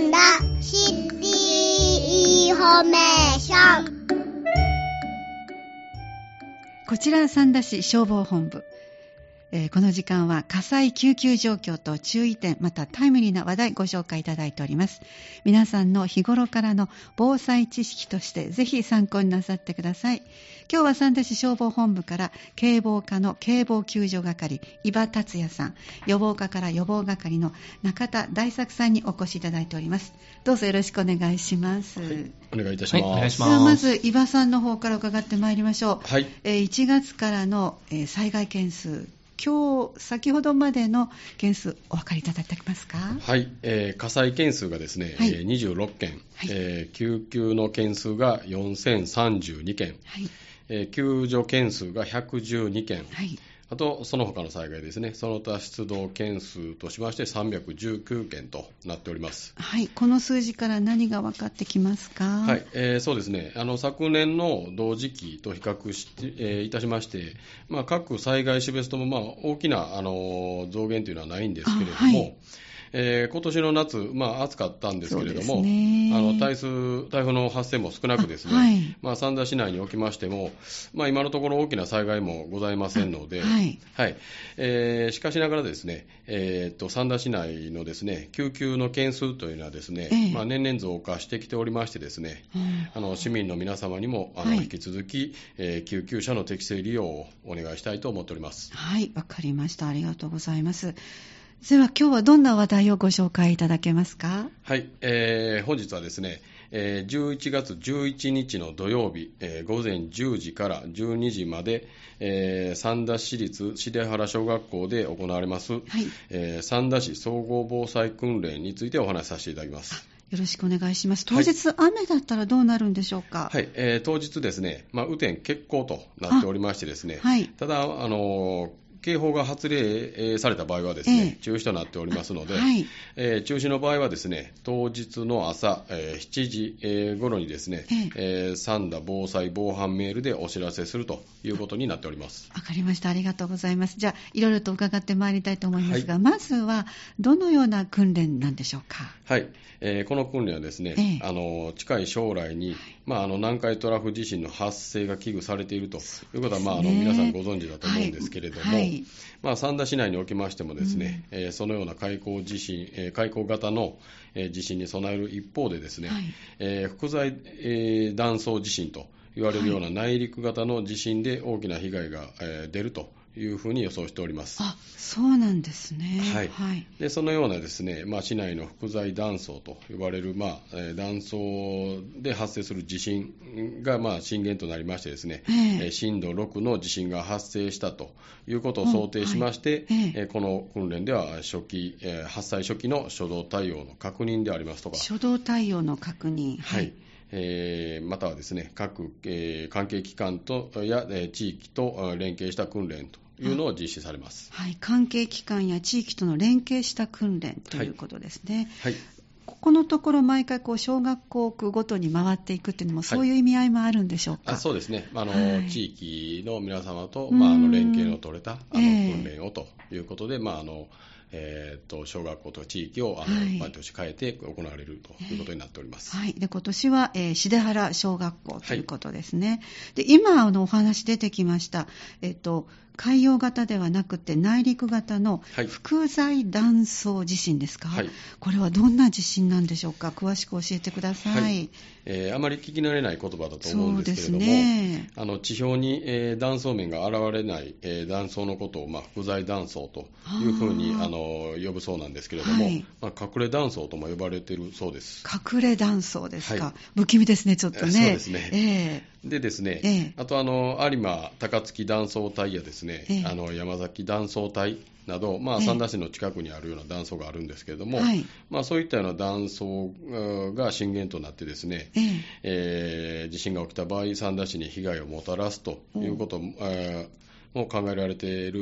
んだシティインフォメーションこちら三田市消防本部、えーこの時間は火災救急状況と注意点またタイムリーな話題ご紹介いただいております。皆さんの日頃からの防災知識としてぜひ参考になさってください。今日は三田市消防本部から警防課の警防救助係伊庭達也さん。予防課から予防係の中田大作さんにお越しいただいております。どうぞよろしくお願いします、お願いいたします。はいお願いしではまず伊庭さんの方から伺ってまいりましょう。はい。えー1月からのえー災害件数、今日先ほどまでの件数、お分かりいただけますか？はい、えー火災件数がですね、はい。えー26件、はい。えー救急の件数が4032件、はい、えー救助件数が112件、はい、あとその他の災害ですね、その他出動件数としまして319件となっております。はい、この数字から何が分かってきますか？はい、えーそうですね、あの昨年の同時期と比較して、えーいたしまして、まあ、各災害種別とも、まあ、大きな、あの増減というのはないんですけれども、えー今年の夏、まあ、暑かったんですけれども、ね。あの台風台風の発生も少なくですね、あはい。まあ、三田市内におきましても、まあ、今のところ大きな災害もございませんので、あはい。えーしかしながらですね、えーっと三田市内のですね救急の件数というのはですね、ええ。まあ、年々増加してきておりましてですね、うん。あの市民の皆様にもあの、はい。引き続き、えー救急車の適正利用をお願いしたいと思っております。はい、わかりました。ありがとうございます。では今日はどんな話題をご紹介いただけますか？はい、えー本日はですね、えー11月11日の土曜日、えー午前10時から12時まで、えー三田市立重原小学校で行われます、はい、えー三田市総合防災訓練についてお話しさせていただきます。よろしくお願いします。当日、雨だったらどうなるんでしょうか？はい、えー当日ですね、まあ、雨天決行となっておりましてですね、はいただ、あのー警報が発令えーされた場合はですね、ええ中止となっておりますので、はいえー中止の場合はですね、当日の朝、えー7時、えー頃にですね、ええー三田防災防犯メールでお知らせするということになっております。わかりました。ありがとうございます。じゃあ、いろいろと伺ってまいりたいと思いますが、はいまずは、どのような訓練なんでしょうか？はい、えーこの訓練はですね、ええあの近い将来に、まあ、あの南海トラフ地震の発生が危惧されているということは、まあ、あのね皆さんご存知だと思うんですけれども、はい。はいまあ、三田市内におきましてもですね、えーそのような海溝地震、えー海溝型の、えー地震に備える一方でですね、はい。えーえー断層地震と言われるような内陸型の地震で大きな被害が、えー出るというふうに予想しております。あ、そうなんですね。はいはい。でそのようなですね、まあ、市内の複材断層と呼ばれる、まあえー断層で発生する地震が、まあ、震源となりましてですね、えええー震度6の地震が発生したということを想定しまして、はいえええーこの訓練では初期、えー発災初期の初動対応の確認でありますとか、初動対応の確認。はい。えーまたはですね各、えー関係機関とや、えー地域とあ連携した訓練というのを実施されます。はい。関係機関や地域との連携した訓練ということですね。はいここのところ、毎回、こう、小学校区ごとに回っていくっていうのも、そういう意味合いもあるんでしょうか？あそうですね、あのはい地域の皆様と、うんまあ、あの連携の取れたあの、ええ訓練をということで、まああのえー、と小学校と地域をあの、はい毎年変えて行われるということになっております。はい。で、今年は、えー、重原小学校ということですね。で、今、あの、お話出てきました、えっ、と、海洋型ではなくて内陸型のはい。複材断層地震ですか、はい。これはどんな地震なんでしょうか？詳しく教えてください。はい。えーあまり聞き慣れない言葉だと思うんですけれども、ね。あの地表に、えー断層面が現れない、えー断層のことを、まあ、複材断層というふうにあの呼ぶそうなんですけれども、はい。まあ、隠れ断層とも呼ばれているそうです。隠れ断層ですか、はい。不気味ですね、ちょっとね。そうですね。えでですね、ええ。あとあの有馬高槻断層帯やですね、ええ。あの山崎断層帯など、まあ、ええ。三田市の近くにあるような断層があるんですけれども、はい。まあ、そういったような断層うんが震源となってですね、ええ。えー地震が起きた場合、三田市に被害をもたらすということも、えーも考えられている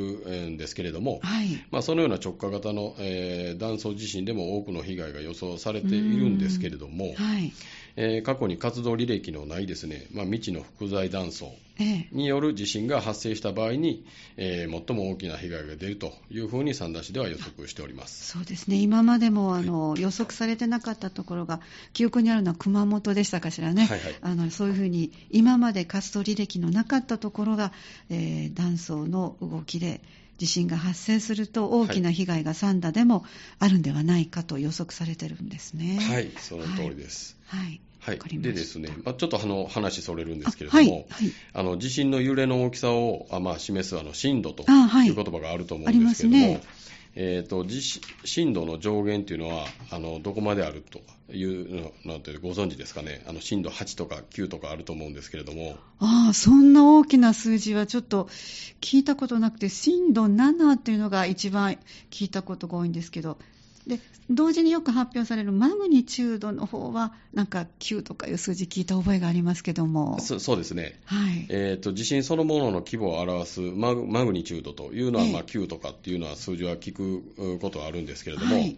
んですけれども、はい。まあ、そのような直下型の、えー断層地震でも多くの被害が予想されているんですけれども、はい。えー過去に活動履歴のないですね、まあ、未知の複材断層ええ。による地震が発生した場合に、えー最も大きな被害が出るというふうに三田市では予測しております。そうですね、今までもあの予測されてなかったところが、記憶にあるのは熊本でしたかしらね、はいはい。あのそういうふうに、今まで活動履歴のなかったところが、えー断層の動きで地震が発生すると、大きな被害が三田でもあるんではないかと予測されてるんですね。はい、その通りです。はい、はいわかりました。でですね、まあ、ちょっとあの話それるんですけれあども、はいはい。あの地震の揺れの大きさをあ、まあ、示すあの震度とあはい。いう言葉があると思うんですけれども、ね。えー、と震度の上限というのはあのどこまであるというのなんてご存知ですかね、あの震度8とか9とかあると思うんですけれども、ああ、そんな大きな数字はちょっと聞いたことなくて、震度7っていうのが一番聞いたことが多いんですけど、で、同時によく発表されるマグニチュードの方は、なんか9とかいう数字聞いた覚えがありますけども。そそうですね。はい。えー、と地震そのものの規模を表すマグマグニチュードというのは、ええまあ、9とかっていうのは数字は聞くうことはあるんですけれども、はい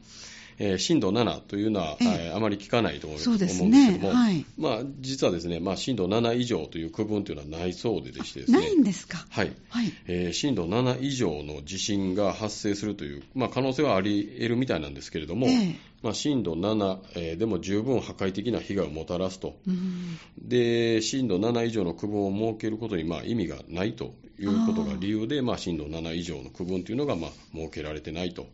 えー震度7というのは、ええ。えーあまり聞かないと思うんですけども、はい。まあ、実はですね、まあ、震度7以上という区分というのはないそうででしてですね、ないんですか？はい。はい。えー震度7以上の地震が発生するという、まあ、可能性はあり得るみたいなんですけれども、ええ。まあ、震度7、えーでも十分破壊的な被害をもたらすと。うんで震度7以上の区分を設けることにまあ意味がないということが理由で、まあ、震度7以上の区分というのがまあ設けられてないと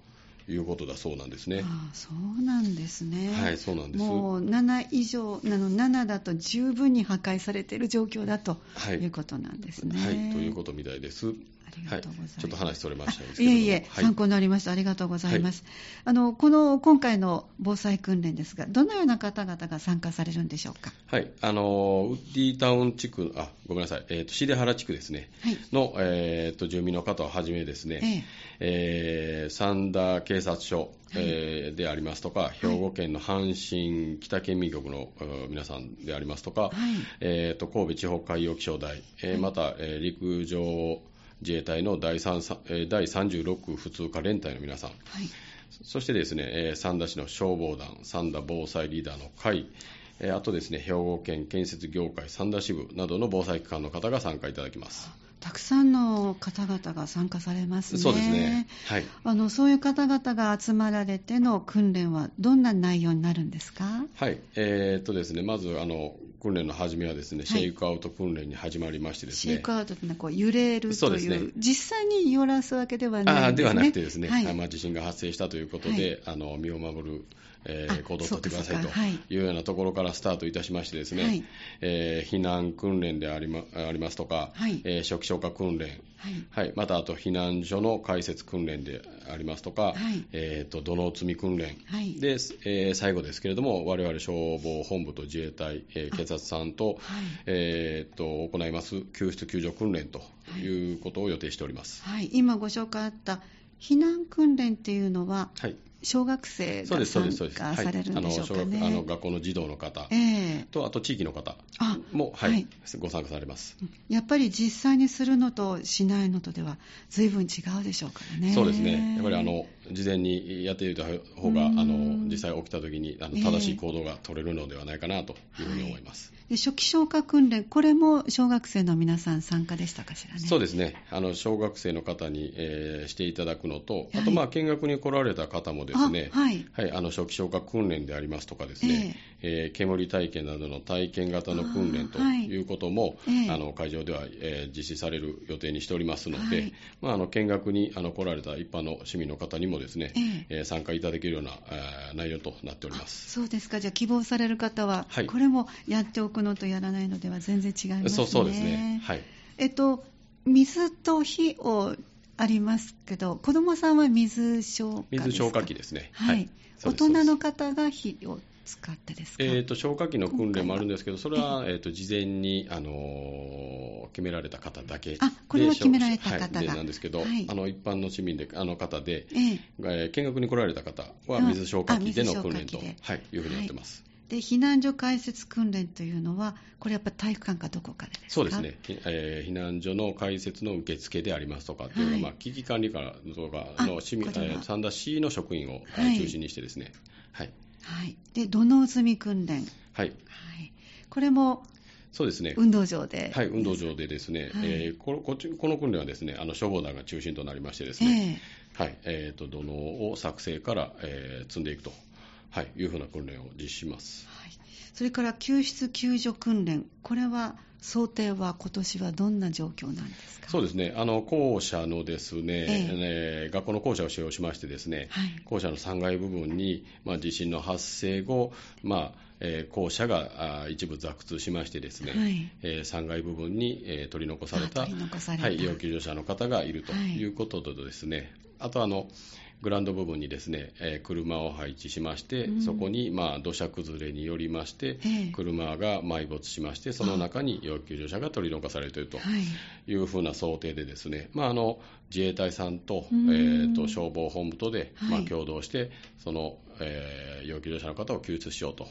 いうことだそうなんですね。ああそうなんですね。はい、そうなんです。もう7以上、あの7だと十分に破壊されている状況だとはいいうことなんですね。はい、ということみたいです。ありがとうございます。はい、ちょっと話それましたけれども。いえいえ、はい参考になりました。ありがとうございます。あの、この、今回の防災訓練ですが、どのような方々が参加されるんでしょうか？はい、あのウッディタウン地区、あごめんなさい、えーとシデハラ地区ですね、はい。の、えーと住民の方をはじめですね、えー三田警察署、えーでありますとか、兵庫県の阪神北県民局の、えー皆さんでありますとか、はい。えーと神戸地方海洋気象台、えーはいまた、えー陸上自衛隊の第3えー第36普通科連隊の皆さん、はい。そしてですね、えー三田市の消防団、三田防災リーダーの会、えーあとですね、兵庫県建設業界三田支部などの防災機関の方が参加いただきます。たくさんの方々が参加されますね。そうですね。はい。あの、そういう方々が集まられての訓練はどんな内容になるんですか？はい。えーっとですね、まず、あの、訓練の始めはですね、はいシェイクアウト訓練に始まりましてですね。シェイクアウトってのはこう揺れるというそうですね実際に揺らすわけではないね。あーではなくてですね、はいあまあ、地震が発生したということで、あの身を守る、えーあ行動をとってくださいといいうようなところからスタートいたしましてですね、はいえー避難訓練であり,、まありますとか、はいえー初期消火訓練、はい。はい、またあと避難所の開設訓練でありますとか、はい。えー、と土の積み訓練、はい。でえー最後ですけれども、我々消防本部と自衛隊、えー警察さんと,、はい。えー、と行います救出救助訓練ということを予定しております。はい、今ご紹介あった避難訓練っていうのは、はい小学生が参。加されるんでしょうかね。はい、あの小学あの学校の児童の方ええと、あと地域の方あも、はいはいご参加されます。やっぱり実際にするのとしないのとでは、随分違うでしょうからね。そうですね、やっぱりあの事前にやっておいた方が、あうん。の実際起きたときにあのええ。正しい行動が取れるのではないかなというふうに思います。で初期消火訓練、これも小学生の皆さん参加でしたかしらね？そうですね。あの小学生の方に、えーしていただくのと、あと、はいまあ、見学に来られた方もですね、あはい。はい、あの初期消火訓練でありますとかですね、えー煙体験などの体験型の訓練とあはい。いうことも、ええ。あの会場では、えー実施される予定にしておりますので、はい。まあ、あの見学にあの来られた一般の市民の方にもですね、ええー参加いただけるような、えー内容となっております。そうですか、じゃあ希望される方は、はいこれもやっておくのとやらないのでは全然違いますね。そうそうですね、はいえっと、水と火をありますけど、子供さんは水消火ですか？水消火器ですね。はい。大そうです人の方が火を使ってですか？えー、と消火器の訓練もあるんですけど、それは、えー、と事前に、あのー決められた方だけであこれは決められた方が。はいでなんですけど、はい。あの一般の市民であの方で、ええ。えー見学に来られた方はあ水消火器での訓練と、はい、いうふうになってます。で、避難所開設訓練というのは、これやっぱ体育館かどこかでですか？そうですね、ひえー避難所の開設の受付でありますとかっていうのが、はい。まあ、危機管理課とかあの市民、三田市の職員を、はい。中心にしてですね、はい、はい。で、土の積み訓練？はい、はい。これも、そうですね。運動場で？はい、運動場でですね、はいえーここっちこの訓練はですね、あの消防団が中心となりましてですね、えはい、えーと、土のうを作成から、えー積んでいくと、はい、いうふうな訓練を実施します。え。はい。それから救出救助訓練、これは想定は今年はどんな状況なんですか？そうですね、あの校舎のですね、ええ。ー学校の校舎を使用しましてですね、はい。校舎の3階部分に、まあ、地震の発生後、まあえー校舎が一部雑通しましてですね、はい。えー3階部分に、えー取り残された。はい、要救助者の方がいるとはい。いうこととですね、あとあのグラウンド部分にですね、えー車を配置しまして、うん。そこに、まあ、土砂崩れによりまして、ええ。車が埋没しまして、その中に要救助者が取り残されていると。はい。いうふうな想定でですね、まあ、あの自衛隊さんと,、うん。えーと消防本部とで、はい。まあ、共同して、その、えー要救助者の方を救出しようと、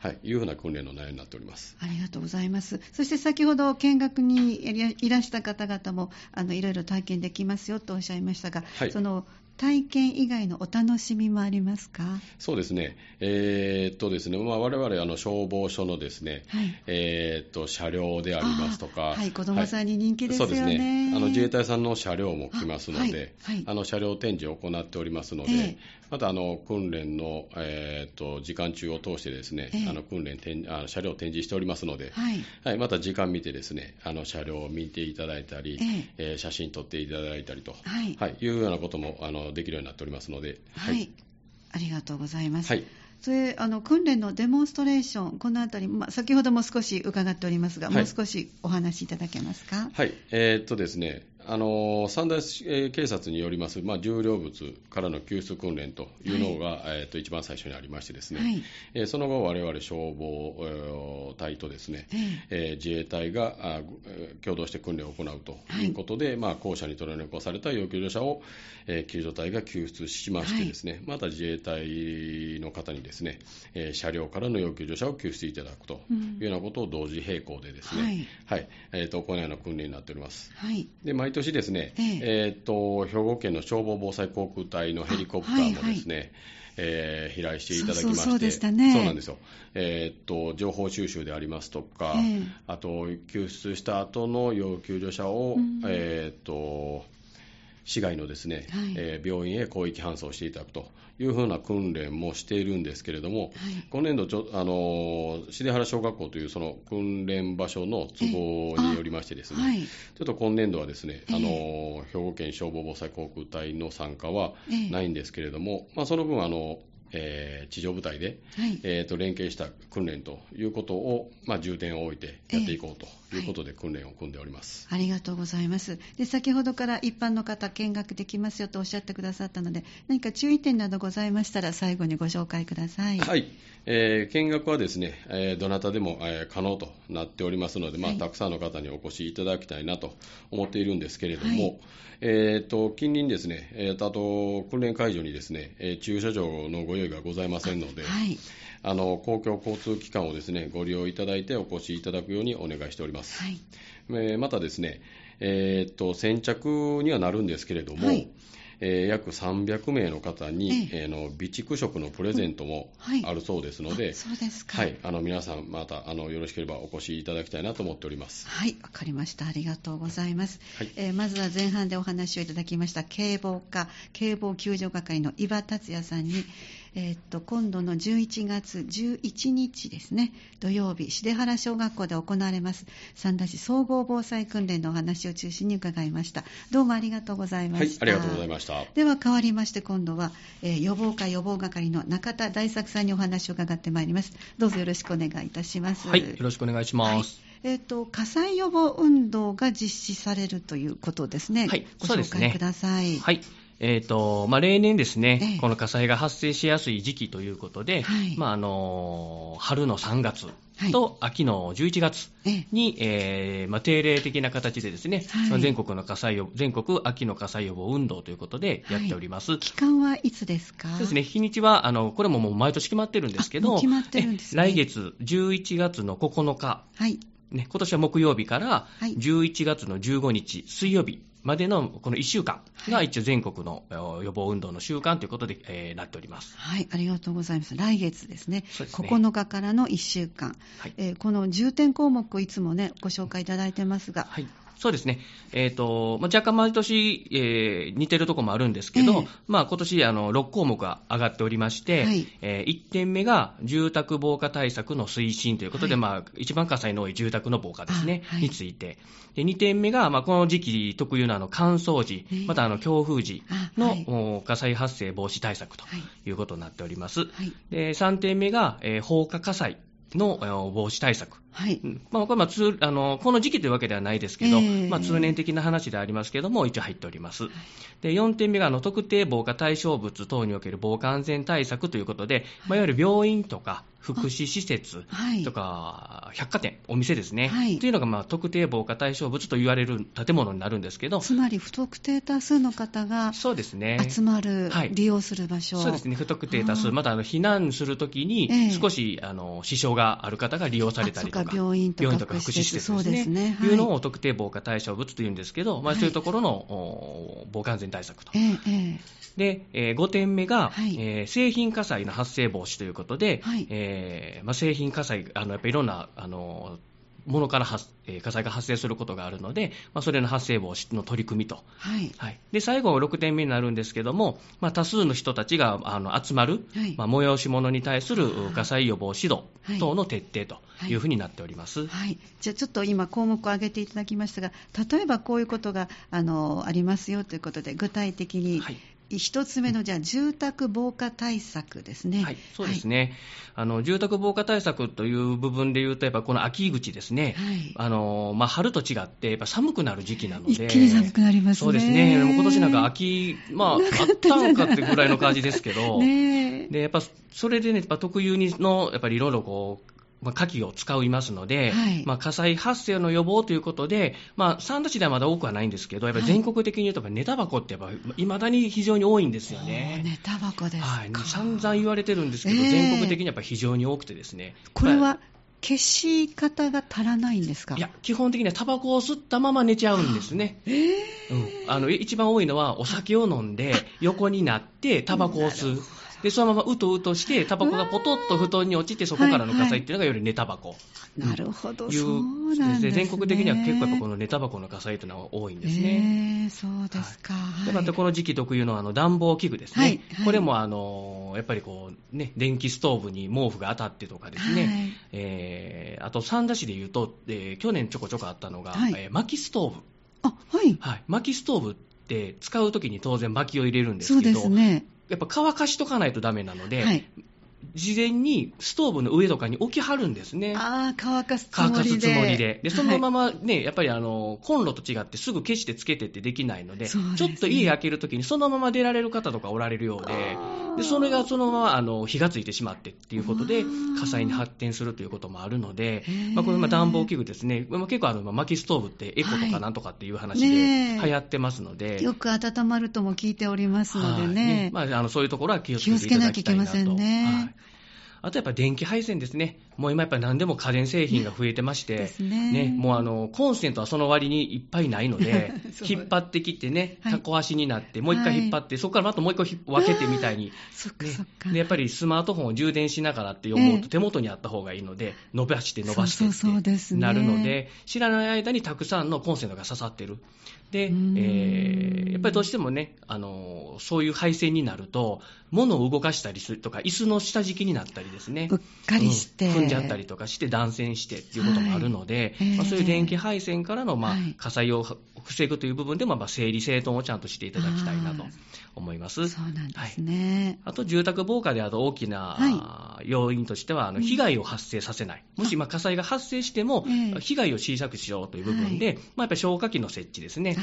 はい、いうふうな訓練の内容になっております。ありがとうございます。そして先ほど見学にいらした方々もあのいろいろ体験できますよとおっしゃいましたが、はいその体験以外のお楽しみもありますか？そうですね、えーっとですね、まあ、我々あの消防署のですね、はい。えーっと車両でありますとか、はい子供さんに人気ですよね。そうですね、あの自衛隊さんの車両も来ますので、あの車両展示を行っておりますので、ええ。またあの訓練の、えーっと時間中を通してですね、ええ。あの訓練展あの車両を展示しておりますので、はい。はい、また時間見てですね、あの車両を見ていただいたり、え。えー写真撮っていただいたりと、はい。はい、いうようなこともあのできるようになっておりますので、はい。ありがとうございます。はいそれあの訓練のデモンストレーション、このあたり、まあ、先ほども少し伺っておりますが、はいもう少しお話しいただけますか？はい、えーっとですね、あの三大、えー警察によります、まあ、重量物からの救出訓練というのが、えーっと一番最初にありましてですね、はい。えーその後、我々消防えー隊とですね、ええ。ー自衛隊があ共同して訓練を行うということで、まあ、校舎に取り残された要救助者を、えー救助隊が救出しましてですね、また自衛隊の方にですね、えー車両からの要救助者を救出いただくというようなことを同時並行でですね、はい。えーと行うような訓練になっております。はい。で毎年ですね、ええ。えーっと兵庫県の消防防災航空隊のヘリコプターもですね、えー飛来していただきまして、そうでしたね。そうなんですよ、えーっと情報収集でありますとか、ええ。あと救出した後の要救助者を、うん。えーっと市外のですね、はい。えー病院へ広域搬送していただくというふうな訓練もしているんですけれども、はい。今年度ちょ、あの重原小学校というその訓練場所の都合によりましてですね、はい。ちょっと今年度はですね、ええ。あの兵庫県消防防災航空隊の参加はええ。ないんですけれども、まあ、その分あの、えー地上部隊で、はい。えーと連携した訓練ということを、まあ、重点を置いてやっていこうということで訓練を組んでおります。ありがとうございます。で、先ほどから一般の方見学できますよとおっしゃってくださったので、何か注意点などございましたら最後にご紹介ください。はい、えー見学はですね、えーどなたでも、えー可能となっておりますので、まあはいたくさんの方にお越しいただきたいなと思っているんですけれども、はいえーと近隣ですね、えーとあと訓練会場にですね、えー駐車場のご用意がございませんので、はい。あの公共交通機関をですねご利用いただいてお越しいただくようにお願いしております。はい。えーまたですね、えーと先着にはなるんですけれども、はいえー約300名の方に、ええーの備蓄食のプレゼントもはいあるそうですので、あそうですか。はい、あの皆さん、またあのよろしければお越しいただきたいなと思っております。はい、わかりました。ありがとうございます。はいえーまずは前半でお話をいただきました警防課、警防救助係の伊庭達也さんに、えーっと、今度の11月11日ですね、土曜日、重原小学校で行われます、三田市総合防災訓練のお話を中心に伺いました。どうもありがとうございまはいし、た。ありがとうございました。では変わりまして今度は、えー予防課予防係の中田大作さんにお話を伺ってまいります。どうぞよろしくお願いいたします。はい、よろしくお願いします。えっ、と、火災予防運動が実施されるということですね。はいご紹そうですね介ください。はい。えっ、と、まあ、例年ですね、ええ。この火災が発生しやすい時期ということで、はい。まあ、あの、春の3月はい。と秋の11月ええ。に、えーまあ、定例的な形でですね、はい。まあ全国の火災予全国秋の火災予防運動ということでやっております。期間はいつですか？そうですね、日にちは、あの、これももう毎年決まってるんですけど、決まってるんですね。え来月11月の9日、はい。ね、今年は木曜日からはい。11月の15日水曜日までのこの1週間が一応全国のえー予防運動の週間ということで、えーなっております。はい、ありがとうございます。来月ですね。すね9日からの1週間。はいえーこの重点項目をいつもね、ご紹介いただいてますが。はい。そうですね。えっ、と、まあ、若干毎年、えー似てるところもあるんですけど、ええまあ、今年、あの、6項目が上がっておりまして、はいえ1点目が住宅防火対策の推進ということで、はいまあ、一番火災の多い住宅の防火ですね、あはいについて。で、2点目が、まあ、この時期特有のあの、乾燥時ええ、またあの、強風時の、火災発生防止対策とはいいうことになっております。はい。で、3点目が、えー放火火災のえー防止対策。はい。うん。まあ、これまあ通あのこの時期というわけではないですけど、ええ。まあ、通年的な話でありますけども、一応入っております。で4点目があの特定防火対象物等における防火安全対策ということで、まあ、いわゆる病院とか福祉施設はい。とか、百貨店、お店ですね、はい。というのがまあ特定防火対象物と言われる建物になるんですけど、つまり不特定多数の方がそうですね。集まる、はい。利用する場所。そうですね、不特定多数、またあの避難するときにええ、少し、あの支障がある方が利用されたりとか、病院とか福祉施設ですね、い。いうのを特定防火対象物というんですけど、まあ、はいそういうところの、お防火安全対策と。えええで、え5点目が、はい。えー製品火災の発生防止ということで、はい。えーまあ、製品火災、あのやっぱりいろんなあのものから発、えー火災が発生することがあるので、まあ、それの発生防止の取り組みと。えはい。はい、で最後、6点目になるんですけども、まあ、多数の人たちがあの集まる、はい。まあ、催し物に対する火災予防指導はい。等の徹底というふうになっております。はい、じゃあちょっと今項目を挙げていただきましたが例えばこういうことがあのありますよということで具体的にはい一つ目のじゃあ住宅防火対策ですね。はい、そうですね、あの住宅防火対策という部分でいうと、やっぱこの秋口ですね、はい。あのまあ、春と違って、やっぱ寒くなる時期なので、一気に寒くなりますね。そうですね、今年なんか秋、まあ、あったんかってぐらいの感じですけど、ねえ。でやっぱそれでね、やっぱ特有にの、やっぱりいろいろこう、まあ、火器を使いますので、はいまあ、火災発生の予防ということで、まあ、三田市ではまだ多くはないんですけど、やっぱり全国的に言うと、寝タバコってやっぱ、いまだに非常に多いんですよね。寝タバコですか。はい、散々言われてるんですけど、ええ全国的にやっぱり非常に多くてですね。これは消し方が足らないんですか？いや、基本的にはタバコを吸ったまま寝ちゃうんですね。えーうん、あの一番多いのは、お酒を飲んで、横になって、タバコを吸う。で、そのままうとうとして、タバコがポトッと布団に落ちて、そこからの火災っていうのがより寝タバコ。なるほど、いうそうなんですね。全国的には結構やっぱこの寝タバコの火災というのは多いんですね。えーそうですか。ではいまたこの時期特有のあの暖房器具ですね、はいはいこれもあのやっぱりこう、ね、電気ストーブに毛布が当たってとかですね、はいえーあと三田市でいうと、えー去年ちょこちょこあったのが、はいえー薪ストーブ、あ、はい。はい、薪ストーブって使うときに当然薪を入れるんですそうけど、ですね。やっぱ乾かしとかないとダメなので、はい。事前にストーブの上とかに置きはるんですね。ああ、乾かすつ乾かすもりで。つもりで。で、そのまま、まね、やっぱりあの、コンロと違ってすぐ消してつけてってできないので、ですねちょっと家開けるときにそのまま出られる方とかおられるようで、で、それがそのままあの、火がついてしまってっていうことで火災に発展するということもあるのでまあ、これまあ暖房器具ですね、まあ、結構あの、まあ薪ストーブってエコとはい。かなんとかっていう話で流行ってますので、よく温まるとも聞いておりますのではい。ね。まあ、あのそういうところは気をつけていただきたいなと。気をつけなきゃいけませんね。はい。あとやっぱ電気配線ですね。もう今やっぱり何でも家電製品が増えてまして、ですね。もうあの、コンセントはその割にいっぱいないので 引っ張ってきてね、はい。タコ足になって、もう一回引っ張って、そこからまたもう一個ひ分けてみたいに、ね。やっぱりスマートフォンを充電しながらって思ええうと手元にあった方がいいので、伸ばして伸ばしてってなるので、知らない間にたくさんのコンセントが刺さってる。で、えーやっぱりどうしてもね、あのそういう配線になると、物を動かしたりするとか、椅子の下敷きになったりですね。うっかりして。うん踏んじゃったりとかして断線してっていうこともあるので、はいまあ、そういうええ電気配線からの、まあはい。火災を防ぐという部分でも、まあ、整理整頓をちゃんとしていただきたいなと思います。そうなんですね。あと住宅防火であと大きな、要因としてはあの被害を発生させない、もしまあ火災が発生しても、ええ。被害を小さくしようという部分で、まあ、やっぱり消火器の設置ですね。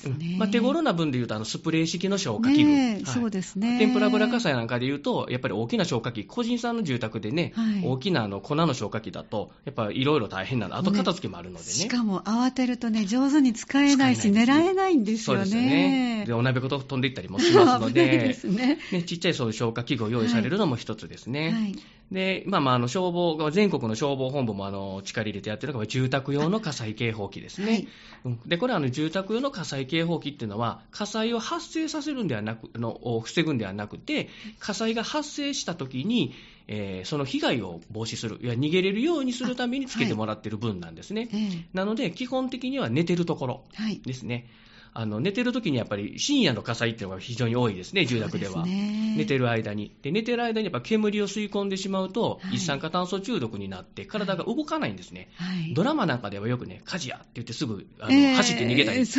あ、そうですね。うんまあ、手頃な分でいうとあのスプレー式の消火器具、ねえはいそうですね。天ぷら油火災なんかでいうと、やっぱり大きな消火器、個人さんの住宅でね、はい大きなあの粉の消火器だと、やっぱりいろいろ大変なの、後片付けもあるのでね。しかも慌てるとね、上手に使えないし、ね狙えないんですよそうですよねね。。で、お鍋ごと飛んでいったりもしますので、ですね。ね、ちっちゃいそういう消火器具を用意されるのも一つですね。はい。で、まあまあ、あの消防が、全国の消防本部もあの力入れてやってるのが住宅用の火災警報器ですね。はいうんで、これはあの住宅用の火災警報器っていうのは、火災を発生させるんではなく、あのを防ぐんではなくて、火災が発生した時に、えーその被害を防止する、いや逃げれるようにするためにつけてもらってる分なんですね。ええなので、基本的には寝てるところはい。ですね。あの寝てる時にやっぱり深夜の火災っていうのが非常に多いですね、住宅では。ですね寝てる間に。で、寝てる間にやっぱ煙を吸い込んでしまうと、はい一酸化炭素中毒になって体が動かないんですね。はい。ドラマなんかではよくね、火事やって言ってすぐあの、えー走って逃げたりって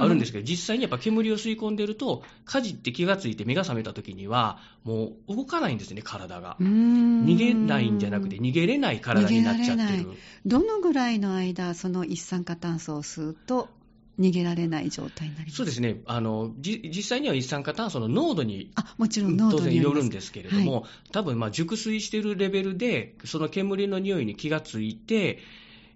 あるんですけど、実際にやっぱ煙を吸い込んでると、火事って気がついて目が覚めた時には、もう動かないんですね、体が。逃逃げないんじゃなくて、逃げれない体になっちゃってる。どのぐらいの間、その一酸化炭素を吸うと逃げられない状態になります。そうですね。あのじ実際には一酸化炭素の濃度にあ、もちろん濃当然度によります。よるんですけれども、多分まあ熟睡しているレベルで、その煙の匂いに気がついて、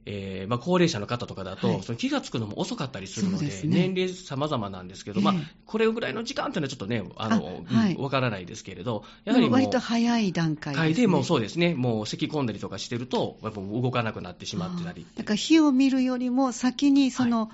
えーまあ、高齢者の方とかだと、はい。その気がつくのも遅かったりするので、ですね。年齢様々なんですけど、まあええ、これぐらいの時間というのはちょっとね、あのあはい。うんわからないですけれど、やはりもう、割と早い段階です、ね。階でもうそうですね、もう咳き込んだりとかしてると、やっぱ動かなくなってしまってたり。だから火を見るよりも先にその、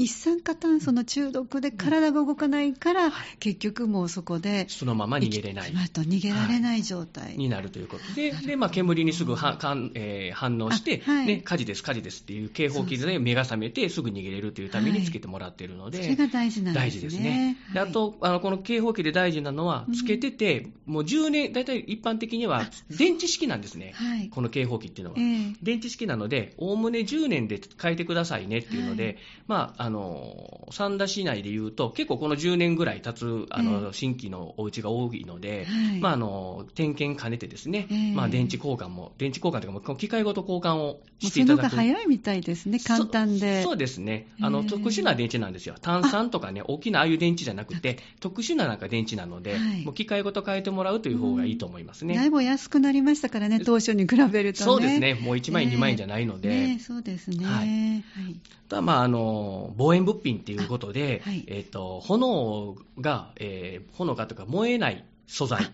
一酸化炭素の中毒で体が動かないから、結局もうそこでそのまま逃げれない。逃げられない状態、になるということ。で、でまあ、煙にすぐはかん、えー反応して、あはい。ね、火事です、火事ですっていう警報器で目が覚めて、すぐ逃げれるというためにつけてもらっているので、それが大事なんですね。大事ですね。であと、あのこの警報器で大事なのはうん、つけてて、もう10年、大体一般的には電池式なんですね、はい。この警報器っていうのは。ええ。電池式なので、おおむね10年で変えてくださいねっていうので、はい。まあ、あの三田市内でいうと、結構この10年ぐらい経つあの、ええ新規のお家が多いので、はいまあ、あの点検兼ねてですね、ええまあ、電池交換も、電池交換というか機械ごと交換をしていただく。早いみたいですね、簡単で。そそうですねあの、ええ特殊な電池なんですよ、炭酸とかね、大きなああいう電池じゃなくて、特殊ななんか電池なので、はいもう機械ごと変えてもらうという方がいいと思いますね。だいぶ安くなりましたからね、当初に比べるとね。そうですね、もう1万円、ええ2万円じゃないので、ねそうですね。ははいい。あとはまああの防炎物品ということで、あはい。えー、と炎が、えー炎がとか燃えない素材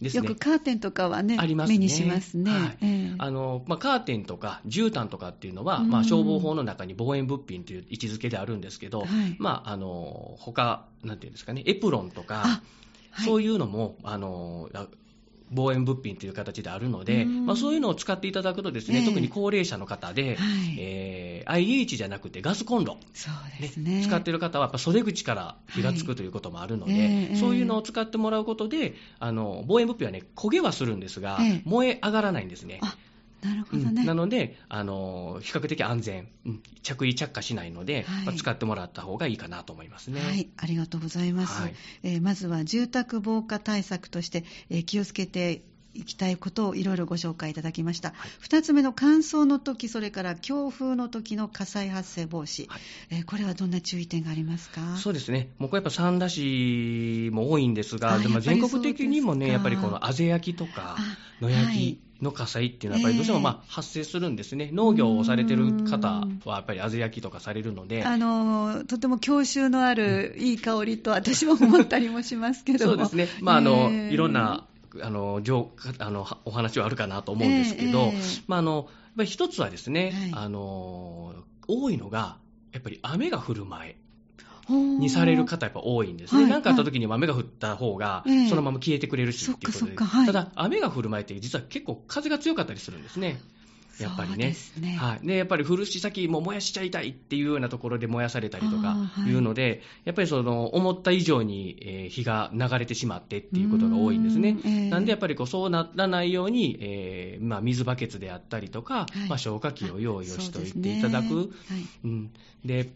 ですね。よくカーテンとかはね、ありますね。目にしますね。はい。ええ。あのまあ、カーテンとか絨毯とかっていうのは、うん。まあ、消防法の中に防炎物品という位置づけであるんですけど、はい。まあ、あの他なんていうんですかね、エプロンとか、あはい。そういうのもあのあ防炎物品という形であるので、うん。まあ、そういうのを使っていただくとですね、ええ。特に高齢者の方で、はい。えー IH じゃなくてガスコンロ、そうですね。ね。使っている方はやっぱ袖口から火がつくということもあるので、はいええ。そういうのを使ってもらうことで、あの防炎物品はね、焦げはするんですが、ええ。燃え上がらないんですね。あなるほうん。どね。なので、あの比較的安全、うん。着衣着火しないので、はい。まあ使ってもらった方がいいかなと思いますね。はい、ありがとうございます。はい。えーまずは住宅防火対策として、えー気をつけていきたいことをいろいろご紹介いただきました。はい。二つ目の乾燥の時、それから強風の時の火災発生防止。はい。えーこれはどんな注意点がありますか？そうですね、もうこれやっぱ三田市も多いんですが、あでも全国的にもね、やっぱりこのあぜ焼きとかあ、野焼はい。きの火災っていうのは、やっぱりどうしてもまあ発生するんですね、農業をされてる方はやっぱりあぜ焼きとかされるので、あのーとても郷愁のあるいい香りと私は思ったりもしますけども。そうですね、まああのえーいろんなあの情あのお話はあるかなと思うんですけど、ええ。ええまあ、あのやっぱり一つはですね、はい。あの多いのが、やっぱり雨が降る前にされる方、やっぱ多いんですね、はい。なんかあった時には雨が降った方がええ、そのまま消えてくれるしそっていうことで、ただ、雨が降る前って、実は結構風が強かったりするんですね。やっぱりね。ね。はい、でやっぱり古し先、もう燃やしちゃいたいっていうようなところで燃やされたりとかい。いうので、やっぱりその思った以上に、えー火が流れてしまってっていうことが多いんですね。う。んええなんでやっぱりこうそうならないように、えーまあ、水バケツであったりとか、はい。まあ、消火器を用意をしておいていただく。はい。うん、で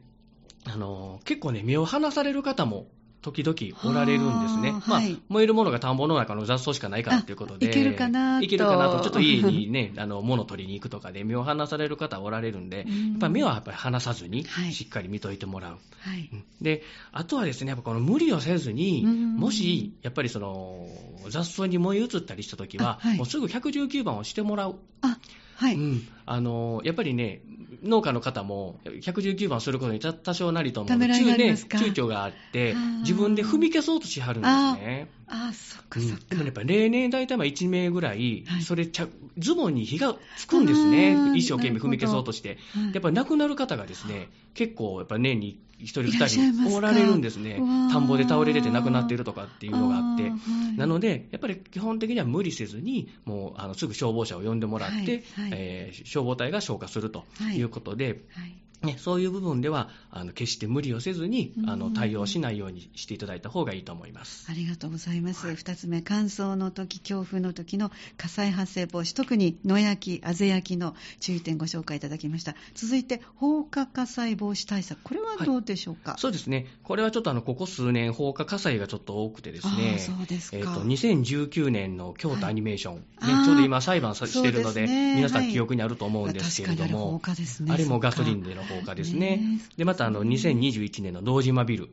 あの結構ね、目を離される方も時々おられるんですね、まあ燃えるものが田んぼの中の雑草しかないからということで、あいけるかなと。いけるかなと、ちょっと家にね、あの物取りに行くとかで、目を離される方おられるんで、うん。やっぱり目はやっぱり離さずにはい、しっかり見といてもらう。はい。うん。であとはですね、やっぱこの無理をせずに、うんもしやっぱりその雑草に燃え移ったりしたときは、あはい。もうすぐ119番をしてもらう。あはい、うんあのやっぱりね、農家の方も119番することに多少なりとも躊躇があって自分で踏み消そうとしはるんですね。ああ、そっかうんそっか。でもねやっぱり例年大体まあ1名ぐらいはい、それちゃ、ズボンに火がつくんですね。一生懸命踏み消そうとして。はい。やっぱり亡くなる方がですね、結構やっぱ年に1人いらっしゃい2ますか？人おられるんですね。田んぼで倒れ出て亡くなっているとかっていうのがあって。なので、やっぱり基本的には無理せずに、もうあのすぐ消防車を呼んでもらって、えー消防隊が消火するということで、はい。ね、そういう部分ではあの決して無理をせずにあうん。の対応しないようにしていただいた方がいいと思います。ありがとうございます。はい。二、つ目、乾燥の時、強風の時の火災発生防止、特に野焼き、あぜ焼きの注意点ご紹介いただきました。続いて、放火火災防止対策、これはどうでしょうか、そうですね、これはちょっとあのここ数年、放火火災がちょっと多くてですあね。ー、そうですか。えーと2019年の京都アニメーション、ねあーちょうど今、裁判さしてるので、ね。皆さはい。ん記憶にあると思うんですけれども、火ですね。あれもガソリンででのですね。ね。でまたあの2021年の堂島ビル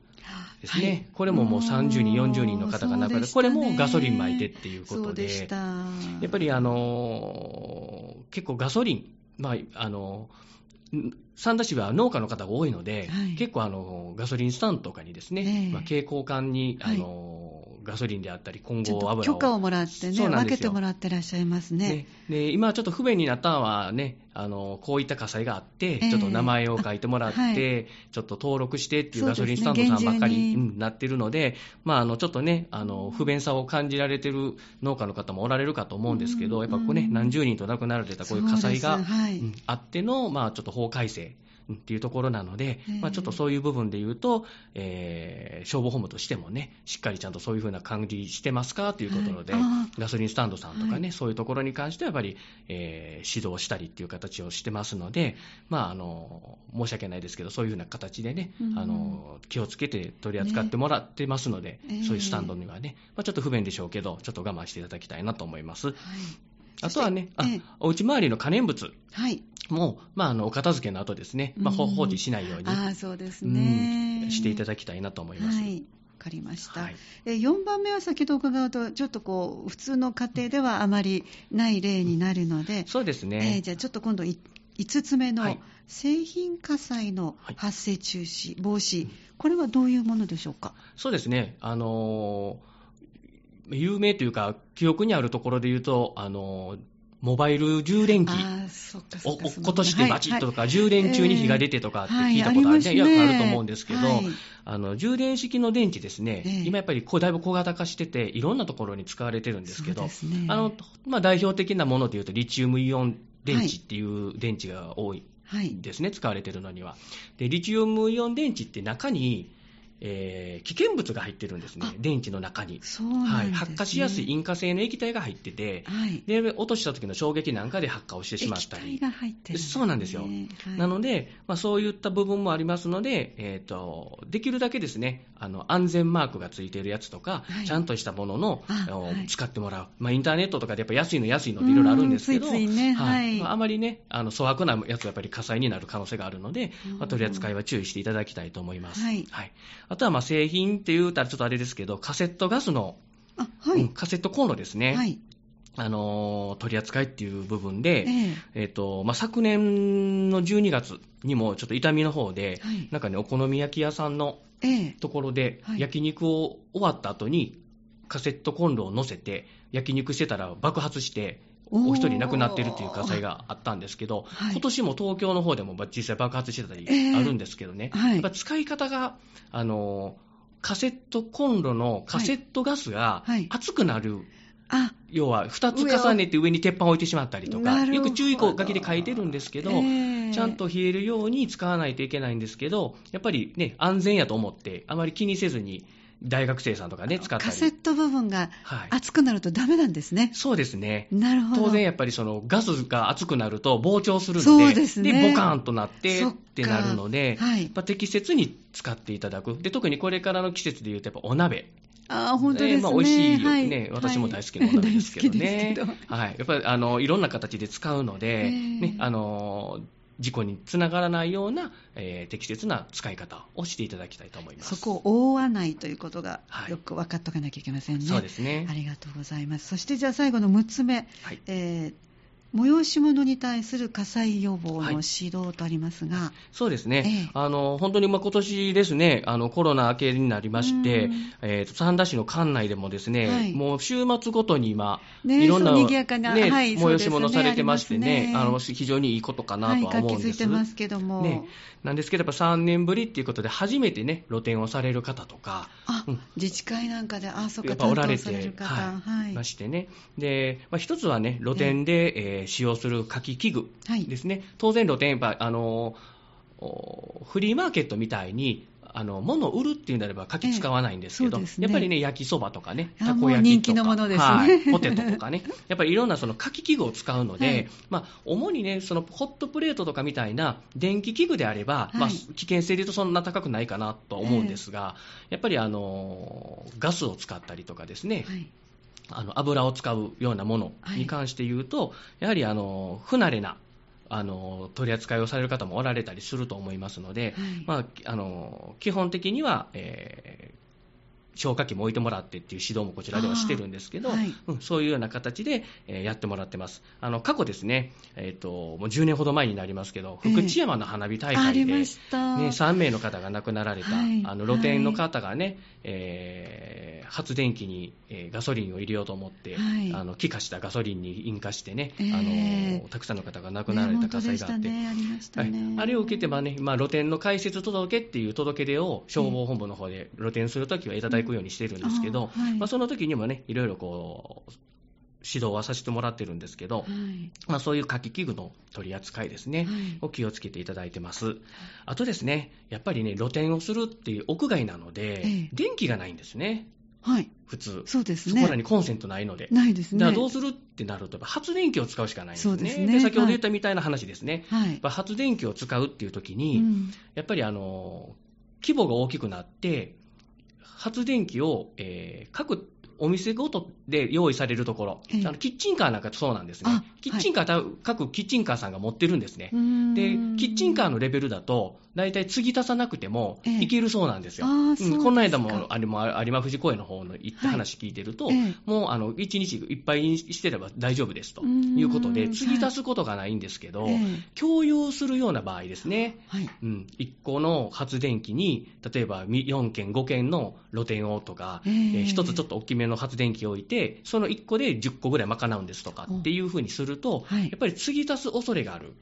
ですね、はい。これももう30人、40人の方が亡くなって、これもガソリン巻いてっていうことで、で。やっぱりあのー結構ガソリン、まああのん三田市は農家の方が多いので、はい。結構あのガソリンスタンドとかにですね、ええ。まあ、蛍光管に、はい。あのガソリンであったり混合油を。許可をもらってね、そうなんですよ。分けてもらってらっしゃいますね。ね。で今ちょっと不便になったのはね、あのこういった火災があって、ええ。ちょっと名前を書いてもらって、はい。ちょっと登録してっていうガソリンスタンドさんばっかり、に。うんなってるので、まあ、あのちょっとねあの、不便さを感じられてる農家の方もおられるかと思うんですけど、うんやっぱこう、ね、何十人と亡くなられたこういう火災が、はい。うんあっての、まあ、ちょっと法改正。うんっていうところなので、ええまあ、ちょっとそういう部分で言うと、えー消防本部としてもね、しっかりちゃんとそういうふうな感じしてますかというところで、はいあガソリンスタンドさんとかね、はい。そういうところに関してはやっぱり、えー指導したりっていう形をしてますので、まあ、あの申し訳ないですけど、そういうふうな形でね、うん。あの気をつけて取り扱ってもらってますので、ねええそういうスタンドにはね、まあ、ちょっと不便でしょうけど、ちょっと我慢していただきたいなと思います。はい。あとはね、あえお家周りの可燃物。はい。も、まあ、あのお片付けの後ですね、まあ、放置しないように、ああ、そうですうね。んしていただきたいなと思います。はい。わかりました。はいえ4番目は先ほど伺うと、ちょっとこう、普通の家庭ではあまりない例になるので、そうですえねー。じゃあちょっと今度い5つ目のはい製品火災のはい発生中止、防止、これはどういうものでしょうか？そうですね、あのー有名というか、記憶にあるところで言うと、あのーモバイル充電器。ああ、そっかそおっか。落っことしてバチッととか、充電中に火が出てとかってはい聞いたことある,、はいよくあると思うんですけど、はい。あの充電式の電池ですね、ええ。今やっぱりこうだいぶ小型化してて、いろんなところに使われてるんですけど、あのまあ、代表的なものでいうと、リチウムイオン電池っていう電池が多いはい。ですね、使われてるのには。で、リチウムイオン電池って中に、えー危険物が入ってるんですね。あ、電池の中に。ね。はい、発火しやすい引火性の液体が入ってて、はい。で落とした時の衝撃なんかで発火をしてしまったり。液体。が入ってる、そうなんですよ。はい。なので、まあ、そういった部分もありますので、えー、とできるだけですねあの安全マークがついているやつとか、はい。ちゃんとしたものの使ってもらう、まあ、インターネットとかでやっぱ安いの安いのっていろいろあるんですけど、うんついついね。はい。まあ、あまりねあの粗悪なやつはやっぱり火災になる可能性があるので、まあ、取り扱いは注意していただきたいと思います。はいあとはまあ製品って言うたらちょっとあれですけど、カセットガスの、あ、はい。うんカセットコンロですね。はい。あのー取り扱いっていう部分で、えええっとまあ、昨年の12月にも、ちょっと痛みの方で、はいなんかね、お好み焼き屋さんのええところで、はい焼肉を終わった後に、カセットコンロを乗せて、焼肉してたら爆発して、お一人亡くなってるっていう火災があったんですけど、はい。今年も東京の方でも実際爆発してたりええあるんですけどね、はい。やっぱ使い方が、あのーカセットコンロのカセットガスがはい。熱くなる。あ、要は2つ重ねて上に鉄板を置いてしまったりとか、よく注意書きで書いてるんですけど、ええちゃんと冷えるように使わないといけないんですけど、やっぱりね、安全やと思って、あまり気にせずに、大学生さんとかね、使ったり。カセット部分がはい、熱くなるとダメなんですね。そうですね。なるほど。当然やっぱりそのガスが熱くなると膨張するので、そうですねボカーンとなってそってなるので、はいやっぱ適切に使っていただく。で、特にこれからの季節でいうと、やっぱお鍋。あー本当ですね。まあ、美味しいよはいね、私も大好きなお鍋ですけどね。大好きですけどはい。やっぱり、あの、いろんな形で使うので、えーね、あの、事故につながらないような、えー適切な使い方をしていただきたいと思います。そこを覆わないということがはいよく分かっておかなきゃいけませんね。そうですねあ。りがとうございます。そしてじゃあ最後の6つ目、はい。えー催し物に対する火災予防の指導とありますが、そうですね、ええ。あの本当にまあ今年ですね、あのコロナ明けになりましてうん、えーと三田市の管内でもですね、はい。もう週末ごとに今、ねいろんな、ねはい催し物されてましてねね。あの、非常にいいことかなはい、とは思うんです。づいてますけども、ね、なんですけど、やっぱ3年ぶりっていうことで、初めてね、露店をされる方とか、あ、うん。自治会なんかで、あ、そっか、担当されるて、方、はい、ましてね。で、まあ、一つはね、露店で、えー使用する書き器具はい。ですね。当然露店、やあの、おフリーマーケットみたいに、あの物を売るっていうんであれば、柿使わないんですけど、ええね。やっぱりね、焼きそばとかね、あたこ焼きとか、のものですね。はい、ポテトとかね、やっぱりいろんなその柿器具を使うので、はい。まあ、主にね、そのホットプレートとかみたいな電気器具であれば、まあはい、危険性で言うとそんな高くないかなとは思うんですが、やっぱりあのガスを使ったりとかですね、はい、あの油を使うようなものに関して言うと、やはりあの不慣れなあの取り扱いをされる方もおられたりすると思いますので、はい。まあ、あの基本的には、えー消火器も置いてもらってっていう指導もこちらではしてるんですけど、はい。うんそういうような形で、えーやってもらってます。あの過去ですね、えーと、もう10年ほど前になりますけど、ええ。福知山の花火大会で、ました。ね、3名の方が亡くなられた、はい。あの露店の方がね、えー発電機に、えーガソリンを入れようと思って、はい。あの気化したガソリンに引火してね、えーあのたくさんの方が亡くなられた火災があって、ありましたはい。ね。あれを受けて、まあねまあ、露店の開設届っていう届け出を消防本部の方で露店するときはいただくようにしてるんですけど、うんあはいまあ、その時にもね、いろいろこう指導はさせてもらってるんですけど、はい、まあ、そういう火器器具の取り扱いですね、はいを気をつけていただいてます。あとですね、やっぱりね、露店をするっていう屋外なので、ええ電気がないんですね、はい、普通。そうですね。そこらにコンセントないので。ないですね。だからどうするってなると、発電機を使うしかないんですね。そうですね先ほど言ったみたいな話ですね。はい発電機を使うっていう時に、うんやっぱりあの規模が大きくなって、発電機を、えー各お店ごとで用意されるところ、ええ。あのキッチンカーなんかそうなんですね。あ、キッチンカー、た各キッチンカーさんが持ってるんですね。で、キッチンカーのレベルだと、大体継ぎ足さなくてもええ。いけるそうなんですよ。あーそうですか。この間もあれも有馬富士公園の方の行ったはい。話聞いてると、ええ。もうあの1日いっぱいにしてれば大丈夫ですと。いうことで、継ぎ足すことがないんですけど、ええ。共有するような場合ですね。はい。うん、1個の発電機に、例えば4件、5件の露店をとか、ええ。えー1つちょっと大きめの発電機を置いて、その1個で10個ぐらい賄うんですとかっていうふうにすると、はい。やっぱり継ぎ足す恐れがある。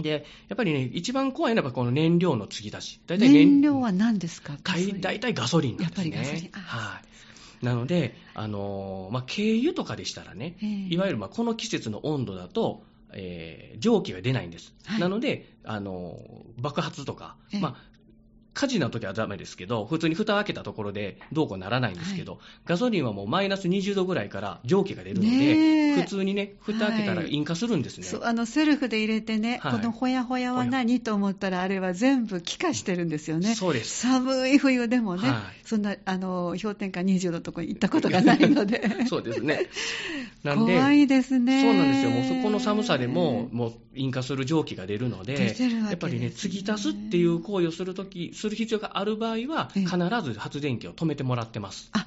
で、やっぱりね、一番怖いのはこの燃料の継ぎ足し。大体燃料は何ですか？ガソリン大体ガソリンなんですね。やっぱりガソリンあはい。なので、あのーまあ、軽油とかでしたらね、ええいわゆるまあこの季節の温度だと、えー蒸気が出ないんです。はいなので、あのー爆発とか、ええまあ、火事の時はダメですけど、普通に蓋を開けたところでどうこうならないんですけど、ガソリンはもうマイナス20度ぐらいから蒸気が出るのねで、え普通にね、蓋開けたらはい引火するんですね。そうあのセルフで入れてね、はいこのほやほやは何と思ったら、あれは全部気化してるんですよね。そうです。寒い冬でもね、はいそんなあの氷点下20度のところに行ったことがないので、そうですね。なんで、怖いですね。そうなんですよ、もうそこの寒さでも、もう引火する蒸気が出るので、ですねやっぱりね、継ぎ足すっていう行為をするとき、する必要がある場合は、ええ必ず発電機を止めてもらってます。あ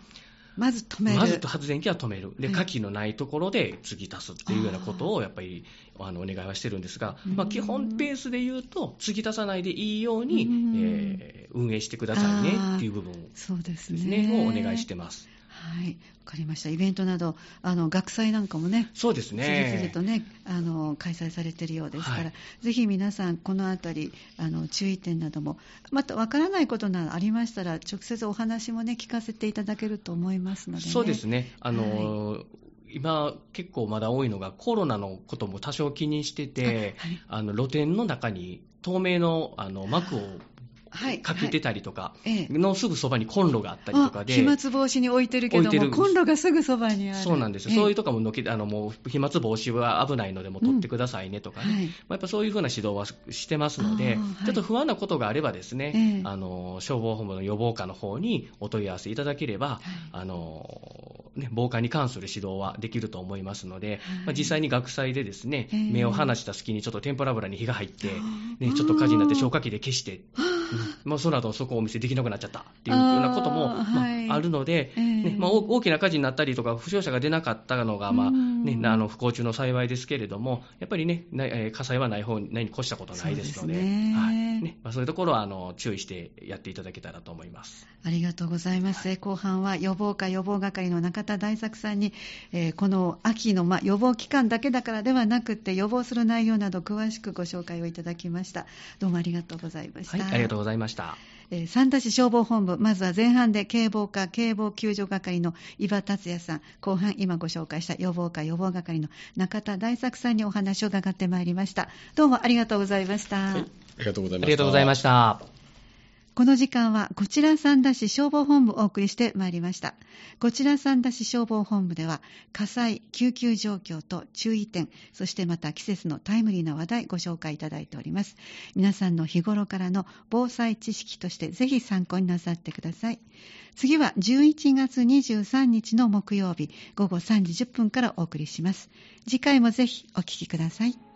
まず止める。まず発電機は止める。で、はい火器のないところで継ぎ足すっていうようなことを、やっぱり、あの、お願いはしてるんですが、まあ、うん基本ペースで言うと、継ぎ足さないでいいようにうん、えー運営してくださいねっていう部分そうです。ね、をお願いしてます。はい、わかりました。イベントなど、あの学祭なんかもね、そうですね。次々とね、あの開催されているようですから、はいぜひ皆さん、このあたり、あの注意点なども、またわからないことなどありましたら、直接お話もね、聞かせていただけると思いますので、ね、そうですね。あの、今結構まだ多いのがコロナのことも多少気にしてて、あの露店の中に透明のあの幕をはいかけてたりとかええ。のすぐそばにコンロがあったりとかで、あ飛沫防止に置いてるけども、コンロがすぐそばにある。そうなんですよ、ええ。そういうとかものけあのもう飛沫防止は危ないので、もう取ってくださいねとかね、やっぱそういうふうな指導はしてますので、ちょっと不安なことがあればですね、ええ。あの消防本部の予防課の方にお問い合わせいただければ、はい。あのね、防火に関する指導はできると思いますので、実際に学祭でですね、ええ。目を離した隙にちょっと天ぷら油に火が入って、ね、ちょっと火事になって消火器で消して、うんまあ、その後そこお店できなくなっちゃったっていうようなこともまあるので、えーねまあ、大大きな火事になったりとか、負傷者が出なかったのが、まね、あの不幸中の幸いですけれども、やっぱりね、火災はない方にないに越したことないですので、はいねまあ、そういうところはあの注意してやっていただけたらと思います。ありがとうございます。後半は予防課予防係の中田大作さんに、えーこの秋の、まあ、予防期間だけだからではなくて予防する内容など詳しくご紹介をいただきました。どうもありがとうございました。はい、ありがとうございました。えー三田市消防本部、まずは前半で警防課警防救助係の伊庭達也さん、後半今ご紹介した予防課予防係の中田大作さんにお話を伺ってまいりました。どうもありがとうございました。はい、ありがとうございました。ありがとうございました。この時間は、こちら三田市消防本部をお送りしてまいりました。こちら三田市消防本部では、火災、救急状況と注意点、そしてまた季節のタイムリーな話題ご紹介いただいております。皆さんの日頃からの防災知識としてぜひ参考になさってください。次は11月23日の木曜日午後3時10分からお送りします。次回もぜひお聞きください。